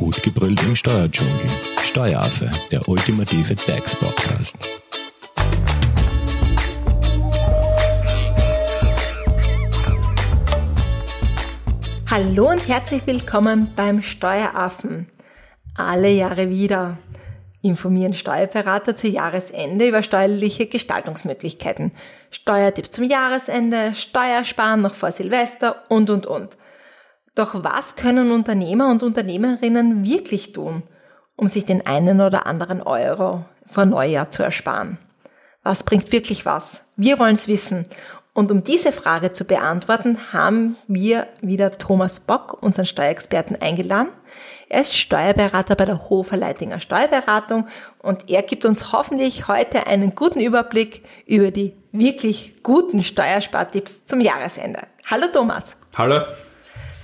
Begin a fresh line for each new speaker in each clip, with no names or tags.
Gut gebrüllt im Steuerdschungel. Steueraffe, der ultimative DAX-Podcast.
Hallo und herzlich willkommen beim Steueraffen. Alle Jahre wieder informieren Steuerberater zu Jahresende über steuerliche Gestaltungspmöglichkeiten, Steuertipps zum Jahresende, Steuersparen noch vor Silvester und, und, und. Doch was können Unternehmer und Unternehmerinnen wirklich tun, um sich den einen oder anderen Euro vor Neujahr zu ersparen? Was bringt wirklich was? Wir wollen es wissen. Und um diese Frage zu beantworten, haben wir wieder Thomas Bock, unseren Steuerexperten, eingeladen. Er ist Steuerberater bei der Hofer Leitinger Steuerberatung und er gibt uns hoffentlich heute einen guten Überblick über die wirklich guten Steuerspartipps zum Jahresende. Hallo Thomas.
Hallo.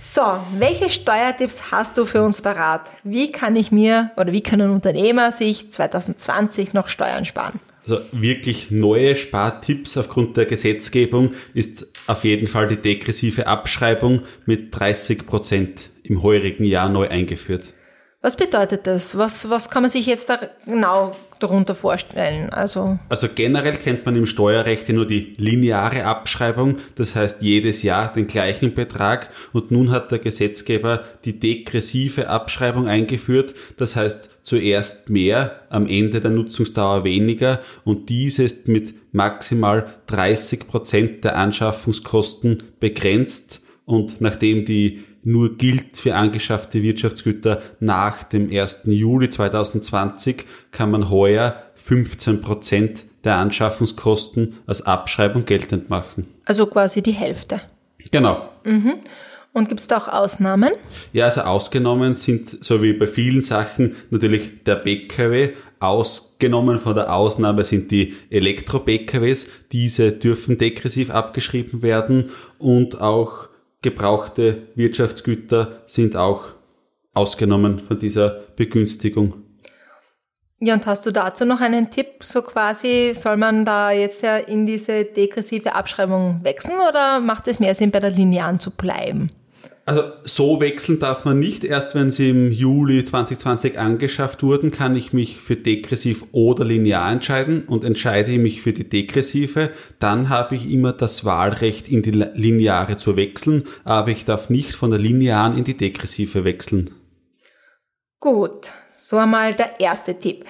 So, welche Steuertipps hast du für uns parat? Wie kann ich mir oder wie können Unternehmer sich 2020 noch Steuern sparen?
Also wirklich neue Spartipps aufgrund der Gesetzgebung ist auf jeden Fall die degressive Abschreibung mit 30 Prozent im heurigen Jahr neu eingeführt.
Was bedeutet das? Was, was kann man sich jetzt da genau darunter vorstellen?
Also, also generell kennt man im Steuerrecht nur die lineare Abschreibung, das heißt jedes Jahr den gleichen Betrag und nun hat der Gesetzgeber die degressive Abschreibung eingeführt, das heißt zuerst mehr, am Ende der Nutzungsdauer weniger und dies ist mit maximal 30 Prozent der Anschaffungskosten begrenzt und nachdem die nur gilt für angeschaffte Wirtschaftsgüter nach dem 1. Juli 2020, kann man heuer 15 Prozent der Anschaffungskosten als Abschreibung geltend machen.
Also quasi die Hälfte.
Genau.
Mhm. Und gibt es da auch Ausnahmen?
Ja, also ausgenommen sind, so wie bei vielen Sachen, natürlich der PKW. Ausgenommen von der Ausnahme sind die Elektro-PKWs. Diese dürfen degressiv abgeschrieben werden und auch gebrauchte Wirtschaftsgüter sind auch ausgenommen von dieser Begünstigung.
Ja, und hast du dazu noch einen Tipp? So quasi, soll man da jetzt ja in diese degressive Abschreibung wechseln oder macht es mehr Sinn, bei der linearen zu bleiben?
Also so wechseln darf man nicht. Erst wenn sie im Juli 2020 angeschafft wurden, kann ich mich für degressiv oder linear entscheiden und entscheide ich mich für die degressive, dann habe ich immer das Wahlrecht in die lineare zu wechseln, aber ich darf nicht von der linearen in die degressive wechseln.
Gut, so einmal der erste Tipp.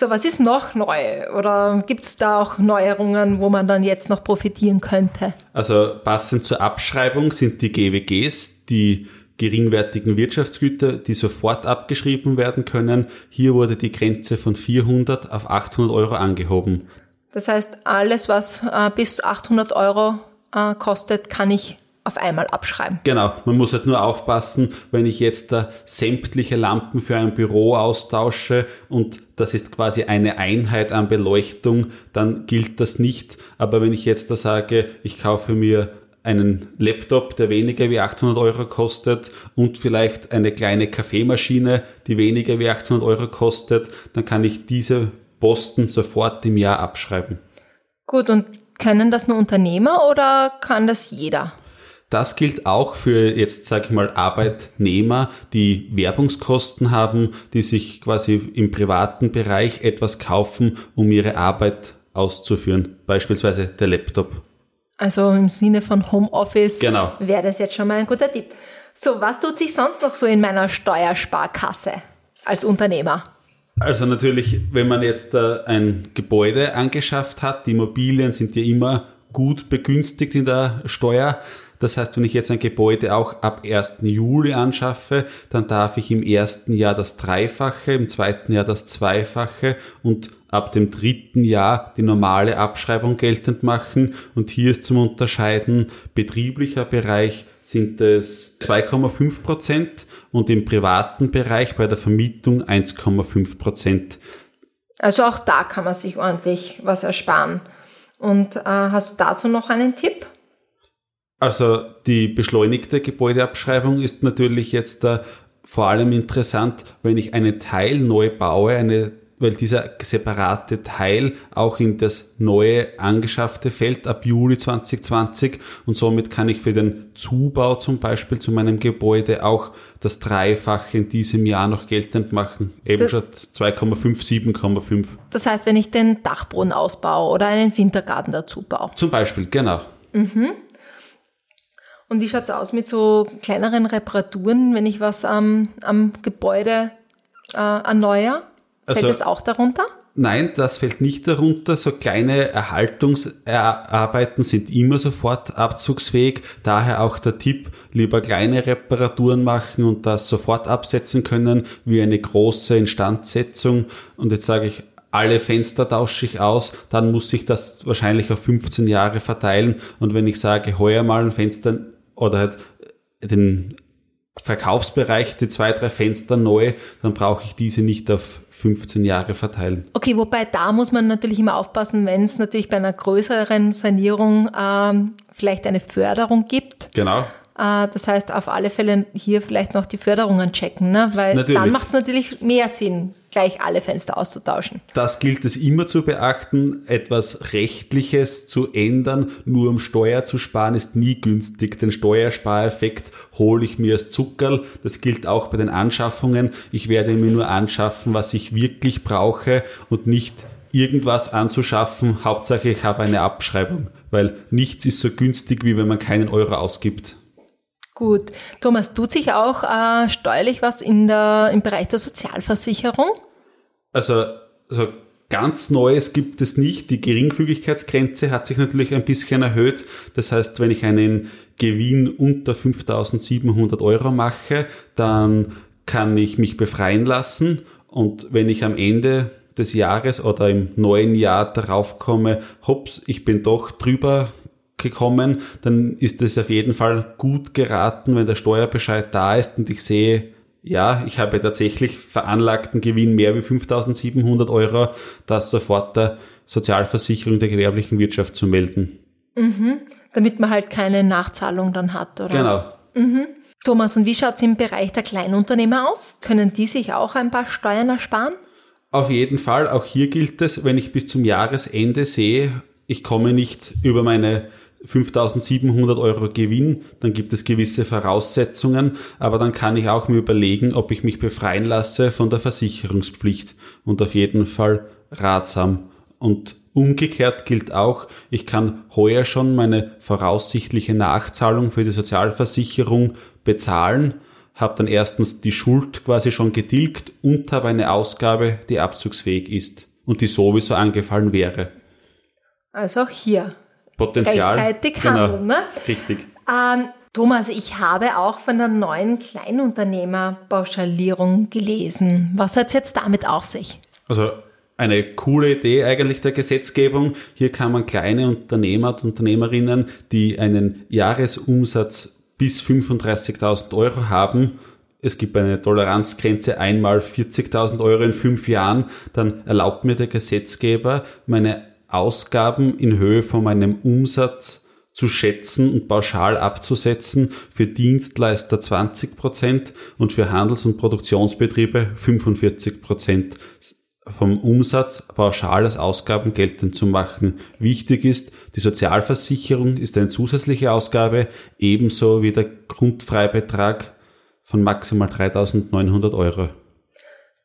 So, was ist noch neu? Oder gibt es da auch Neuerungen, wo man dann jetzt noch profitieren könnte?
Also passend zur Abschreibung sind die GWGs, die geringwertigen Wirtschaftsgüter, die sofort abgeschrieben werden können. Hier wurde die Grenze von 400 auf 800 Euro angehoben.
Das heißt, alles, was äh, bis 800 Euro äh, kostet, kann ich auf einmal abschreiben.
Genau, man muss halt nur aufpassen, wenn ich jetzt da sämtliche Lampen für ein Büro austausche und das ist quasi eine Einheit an Beleuchtung, dann gilt das nicht. Aber wenn ich jetzt da sage, ich kaufe mir einen Laptop, der weniger wie 800 Euro kostet und vielleicht eine kleine Kaffeemaschine, die weniger wie 800 Euro kostet, dann kann ich diese Posten sofort im Jahr abschreiben.
Gut, und können das nur Unternehmer oder kann das jeder?
Das gilt auch für jetzt, sage ich mal, Arbeitnehmer, die Werbungskosten haben, die sich quasi im privaten Bereich etwas kaufen, um ihre Arbeit auszuführen. Beispielsweise der Laptop.
Also im Sinne von Homeoffice
genau.
wäre das jetzt schon mal ein guter Tipp. So, was tut sich sonst noch so in meiner Steuersparkasse als Unternehmer?
Also natürlich, wenn man jetzt äh, ein Gebäude angeschafft hat, die Immobilien sind ja immer gut begünstigt in der Steuer. Das heißt, wenn ich jetzt ein Gebäude auch ab 1. Juli anschaffe, dann darf ich im ersten Jahr das Dreifache, im zweiten Jahr das Zweifache und ab dem dritten Jahr die normale Abschreibung geltend machen. Und hier ist zum Unterscheiden betrieblicher Bereich sind es 2,5 Prozent und im privaten Bereich bei der Vermietung 1,5 Prozent.
Also auch da kann man sich ordentlich was ersparen. Und äh, hast du dazu noch einen Tipp?
Also die beschleunigte Gebäudeabschreibung ist natürlich jetzt da vor allem interessant, wenn ich einen Teil neu baue, eine weil dieser separate Teil auch in das neue angeschaffte fällt ab Juli 2020 und somit kann ich für den Zubau zum Beispiel zu meinem Gebäude auch das Dreifache in diesem Jahr noch geltend machen. Eben
Das-
schon 2,5, 7,5.
Das heißt, wenn ich den Dachboden ausbaue oder einen Wintergarten dazu baue.
Zum Beispiel, genau.
Und wie schaut's aus mit so kleineren Reparaturen, wenn ich was am, am Gebäude äh, erneuere? Fällt
Also-
das auch darunter?
Nein, das fällt nicht darunter. So kleine Erhaltungsarbeiten sind immer sofort abzugsfähig. Daher auch der Tipp, lieber kleine Reparaturen machen und das sofort absetzen können, wie eine große Instandsetzung. Und jetzt sage ich, alle Fenster tausche ich aus, dann muss ich das wahrscheinlich auf 15 Jahre verteilen. Und wenn ich sage, heuer mal ein Fenster oder halt den Verkaufsbereich, die zwei, drei Fenster neu, dann brauche ich diese nicht auf 15 Jahre verteilen.
Okay, wobei da muss man natürlich immer aufpassen, wenn es natürlich bei einer größeren Sanierung ähm, vielleicht eine Förderung gibt.
Genau.
Äh, das heißt, auf alle Fälle hier vielleicht noch die Förderungen checken, ne? weil
Natürlich.
dann macht es natürlich mehr Sinn, gleich alle Fenster auszutauschen.
Das gilt es immer zu beachten. Etwas Rechtliches zu ändern, nur um Steuer zu sparen, ist nie günstig. Den Steuerspareffekt hole ich mir als Zuckerl. Das gilt auch bei den Anschaffungen. Ich werde mir nur anschaffen, was ich wirklich brauche und nicht irgendwas anzuschaffen. Hauptsache, ich habe eine Abschreibung, weil nichts ist so günstig, wie wenn man keinen Euro ausgibt.
Gut. Thomas, tut sich auch äh, steuerlich was in der, im Bereich der Sozialversicherung?
Also, also ganz Neues gibt es nicht. Die Geringfügigkeitsgrenze hat sich natürlich ein bisschen erhöht. Das heißt, wenn ich einen Gewinn unter 5700 Euro mache, dann kann ich mich befreien lassen. Und wenn ich am Ende des Jahres oder im neuen Jahr darauf komme, hops, ich bin doch drüber gekommen, dann ist es auf jeden Fall gut geraten, wenn der Steuerbescheid da ist und ich sehe, ja, ich habe tatsächlich veranlagten Gewinn mehr wie 5700 Euro, das sofort der Sozialversicherung der gewerblichen Wirtschaft zu melden.
Damit man halt keine Nachzahlung dann hat, oder?
Genau.
Thomas, und wie schaut's im Bereich der Kleinunternehmer aus? Können die sich auch ein paar Steuern ersparen?
Auf jeden Fall, auch hier gilt es, wenn ich bis zum Jahresende sehe, ich komme nicht über meine 5700 Euro Gewinn, dann gibt es gewisse Voraussetzungen, aber dann kann ich auch mir überlegen, ob ich mich befreien lasse von der Versicherungspflicht und auf jeden Fall ratsam. Und umgekehrt gilt auch, ich kann heuer schon meine voraussichtliche Nachzahlung für die Sozialversicherung bezahlen, habe dann erstens die Schuld quasi schon getilgt und habe eine Ausgabe, die abzugsfähig ist und die sowieso angefallen wäre.
Also auch hier.
Potenzial.
Rechtzeitig handeln, ne?
Richtig.
Ähm, Thomas, ich habe auch von der neuen Kleinunternehmerpauschalierung gelesen. Was hat's jetzt damit auf sich?
Also eine coole Idee eigentlich der Gesetzgebung. Hier kann man kleine Unternehmer und Unternehmerinnen, die einen Jahresumsatz bis 35.000 Euro haben, es gibt eine Toleranzgrenze einmal 40.000 Euro in fünf Jahren, dann erlaubt mir der Gesetzgeber, meine Ausgaben in Höhe von meinem Umsatz zu schätzen und pauschal abzusetzen, für Dienstleister 20 Prozent und für Handels- und Produktionsbetriebe 45 Prozent vom Umsatz pauschal als Ausgaben geltend zu machen. Wichtig ist, die Sozialversicherung ist eine zusätzliche Ausgabe, ebenso wie der Grundfreibetrag von maximal 3.900 Euro.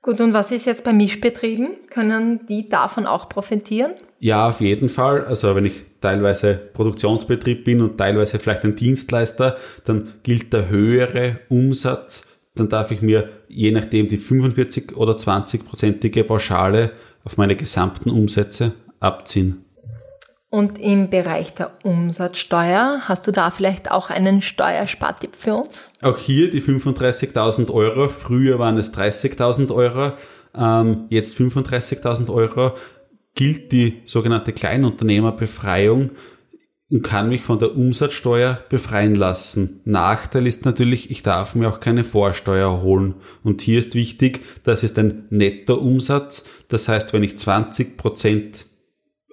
Gut, und was ist jetzt bei Mischbetrieben? Können die davon auch profitieren?
Ja, auf jeden Fall. Also wenn ich teilweise Produktionsbetrieb bin und teilweise vielleicht ein Dienstleister, dann gilt der höhere Umsatz. Dann darf ich mir je nachdem die 45 oder 20-prozentige Pauschale auf meine gesamten Umsätze abziehen.
Und im Bereich der Umsatzsteuer, hast du da vielleicht auch einen Steuerspartipp für uns?
Auch hier die 35.000 Euro. Früher waren es 30.000 Euro, ähm, jetzt 35.000 Euro. Gilt die sogenannte Kleinunternehmerbefreiung und kann mich von der Umsatzsteuer befreien lassen. Nachteil ist natürlich, ich darf mir auch keine Vorsteuer holen. Und hier ist wichtig, das ist ein Nettoumsatz. Das heißt, wenn ich 20 Prozent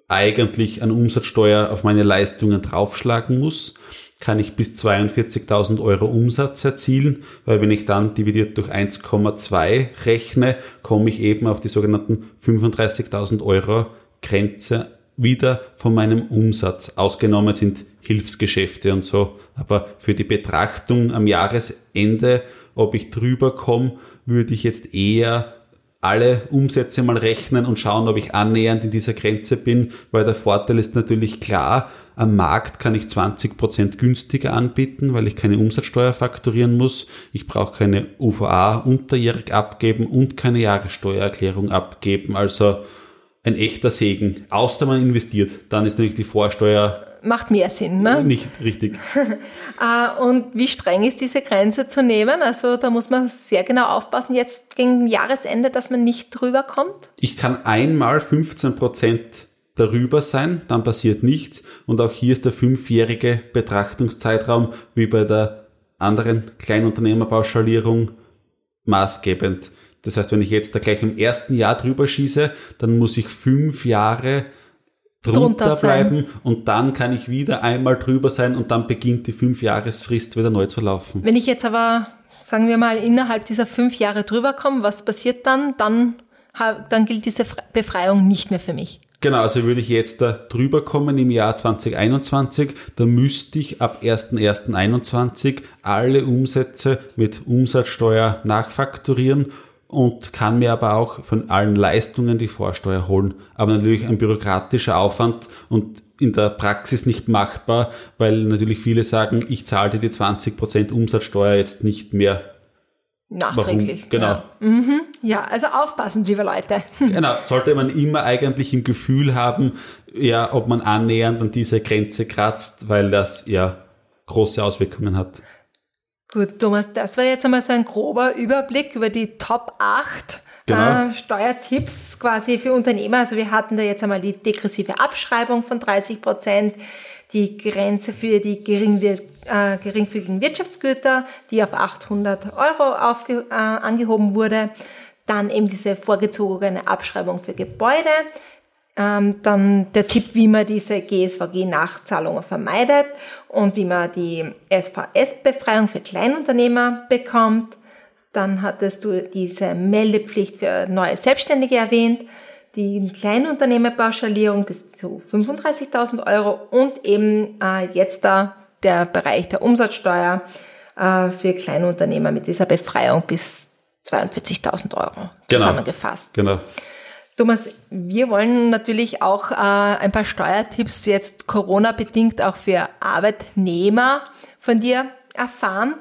eigentlich an Umsatzsteuer auf meine Leistungen draufschlagen muss, kann ich bis 42.000 Euro Umsatz erzielen, weil wenn ich dann dividiert durch 1,2 rechne, komme ich eben auf die sogenannten 35.000 Euro Grenze wieder von meinem Umsatz. Ausgenommen sind Hilfsgeschäfte und so. Aber für die Betrachtung am Jahresende, ob ich drüber komme, würde ich jetzt eher alle Umsätze mal rechnen und schauen, ob ich annähernd in dieser Grenze bin, weil der Vorteil ist natürlich klar, am Markt kann ich 20% günstiger anbieten, weil ich keine Umsatzsteuer fakturieren muss. Ich brauche keine UVA unterjährig abgeben und keine Jahressteuererklärung abgeben. Also ein echter Segen. Außer man investiert, dann ist nämlich die Vorsteuer
macht mehr Sinn, ne?
Nicht richtig.
Äh, und wie streng ist diese Grenze zu nehmen? Also da muss man sehr genau aufpassen, jetzt gegen Jahresende, dass man nicht drüber kommt?
Ich kann einmal 15 Prozent darüber sein, dann passiert nichts. Und auch hier ist der fünfjährige Betrachtungszeitraum wie bei der anderen Kleinunternehmerpauschalierung maßgebend. Das heißt, wenn ich jetzt da gleich im ersten Jahr drüber schieße, dann muss ich fünf Jahre drunter bleiben und dann kann ich wieder einmal drüber sein und dann beginnt die Fünfjahresfrist wieder neu zu laufen.
Wenn ich jetzt aber, sagen wir mal, innerhalb dieser fünf Jahre drüber komme, was passiert dann? Dann, dann gilt diese Befreiung nicht mehr für mich.
Genau, also würde ich jetzt da drüber kommen im Jahr 2021, dann müsste ich ab 1.1.21 alle Umsätze mit Umsatzsteuer nachfakturieren und kann mir aber auch von allen Leistungen die Vorsteuer holen. Aber natürlich ein bürokratischer Aufwand und in der Praxis nicht machbar, weil natürlich viele sagen, ich zahle dir die 20% Umsatzsteuer jetzt nicht mehr.
Nachträglich.
Warum? Genau.
Ja. Mhm. ja, also aufpassen, liebe Leute.
Genau, sollte man immer eigentlich im Gefühl haben, ja, ob man annähernd an diese Grenze kratzt, weil das ja große Auswirkungen hat.
Gut, Thomas, das war jetzt einmal so ein grober Überblick über die Top 8
genau.
äh, Steuertipps quasi für Unternehmer. Also wir hatten da jetzt einmal die degressive Abschreibung von 30 Prozent, die Grenze für die geringwir äh, geringfügigen Wirtschaftsgüter, die auf 800 Euro aufge äh, angehoben wurde. Dann eben diese vorgezogene Abschreibung für Gebäude. Ähm, dann der Tipp, wie man diese GSVG-Nachzahlungen vermeidet und wie man die SVS-Befreiung für Kleinunternehmer bekommt. Dann hattest du diese Meldepflicht für neue Selbstständige erwähnt, die Kleinunternehmerpauschalierung bis zu 35.000 Euro und eben äh, jetzt da der Bereich der Umsatzsteuer äh, für Kleinunternehmer mit dieser Befreiung bis 42.000 Euro genau. zusammengefasst.
Genau.
Thomas, wir wollen natürlich auch äh, ein paar Steuertipps jetzt Corona-bedingt auch für Arbeitnehmer von dir erfahren.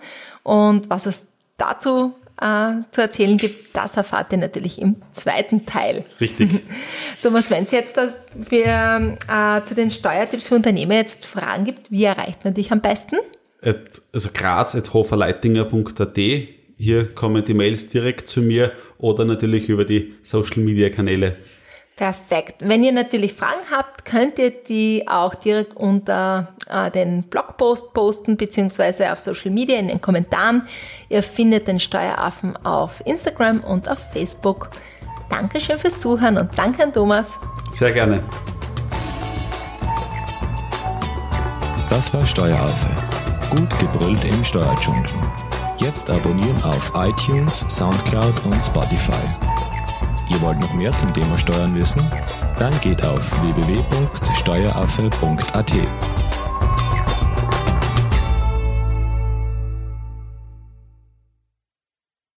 Und was es dazu äh, zu erzählen gibt, das erfahrt ihr natürlich im zweiten Teil.
Richtig.
Thomas, wenn es jetzt für, äh, zu den Steuertipps für Unternehmer jetzt Fragen gibt, wie erreicht man dich am besten?
At, also graz.hoferleitinger.at hier kommen die Mails direkt zu mir oder natürlich über die Social Media Kanäle.
Perfekt. Wenn ihr natürlich Fragen habt, könnt ihr die auch direkt unter äh, den Blogpost posten, beziehungsweise auf Social Media in den Kommentaren. Ihr findet den Steueraffen auf Instagram und auf Facebook. Dankeschön fürs Zuhören und danke an Thomas.
Sehr gerne.
Das war Steueraffe. Gut gebrüllt im Steuerdschungel. Jetzt abonnieren auf iTunes, Soundcloud und Spotify. Ihr wollt noch mehr zum Thema Steuern wissen? Dann geht auf www.steueraffe.at.